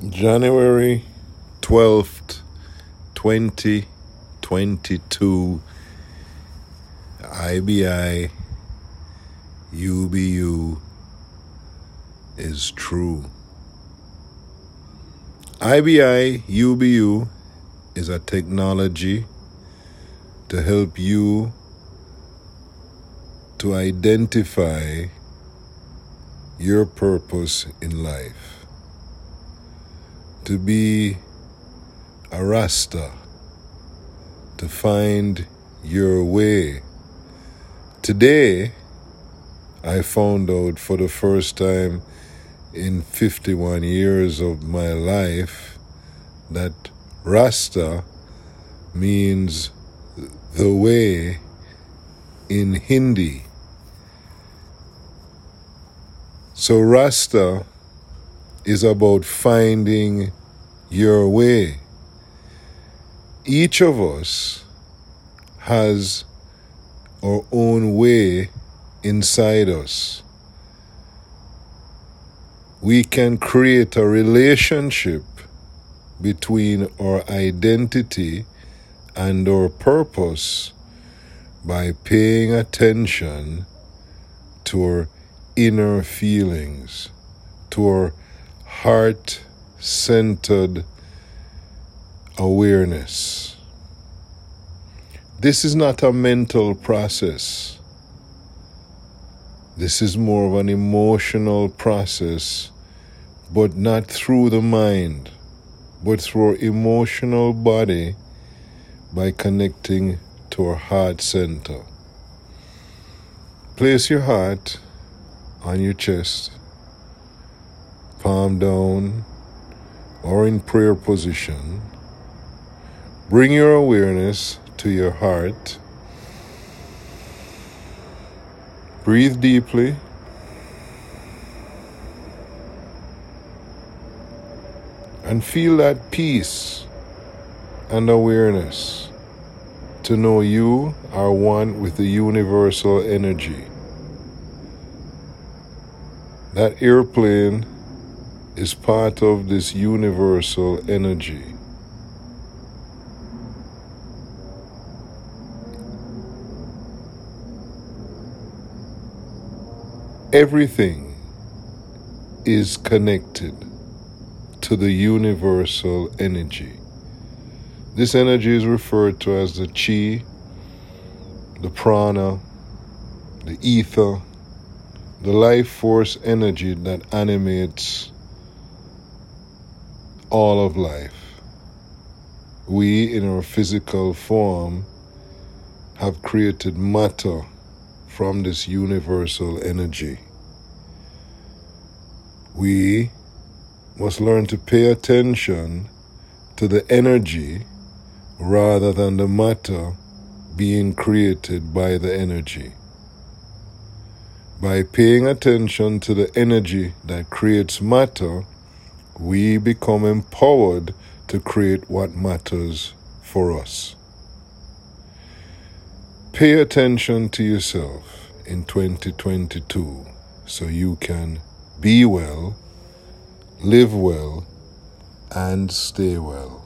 January 12th, 2022. IBI UBU is true. IBI UBU is a technology to help you to identify your purpose in life to be a Rasta, to find your way. Today, I found out for the first time in 51 years of my life that Rasta means the way in Hindi. So Rasta is about finding your way. Each of us has our own way inside us. We can create a relationship between our identity and our purpose by paying attention to our inner feelings, to our heart centered awareness. This is not a mental process. This is more of an emotional process, but not through the mind, but through emotional body by connecting to our heart center. Place your heart on your chest palm down or in prayer position. Bring your awareness to your heart. Breathe deeply. And feel that peace and awareness to know you are one with the universal energy. That airplane is part of this universal energy. Everything is connected to the universal energy. This energy is referred to as the chi, the prana, the ether, the life force energy that animates all of life. We, in our physical form, have created matter from this universal energy. We must learn to pay attention to the energy rather than the matter being created by the energy. By paying attention to the energy that creates matter, we become empowered to create what matters for us. Pay attention to yourself in 2022 so you can be well, live well, and stay well.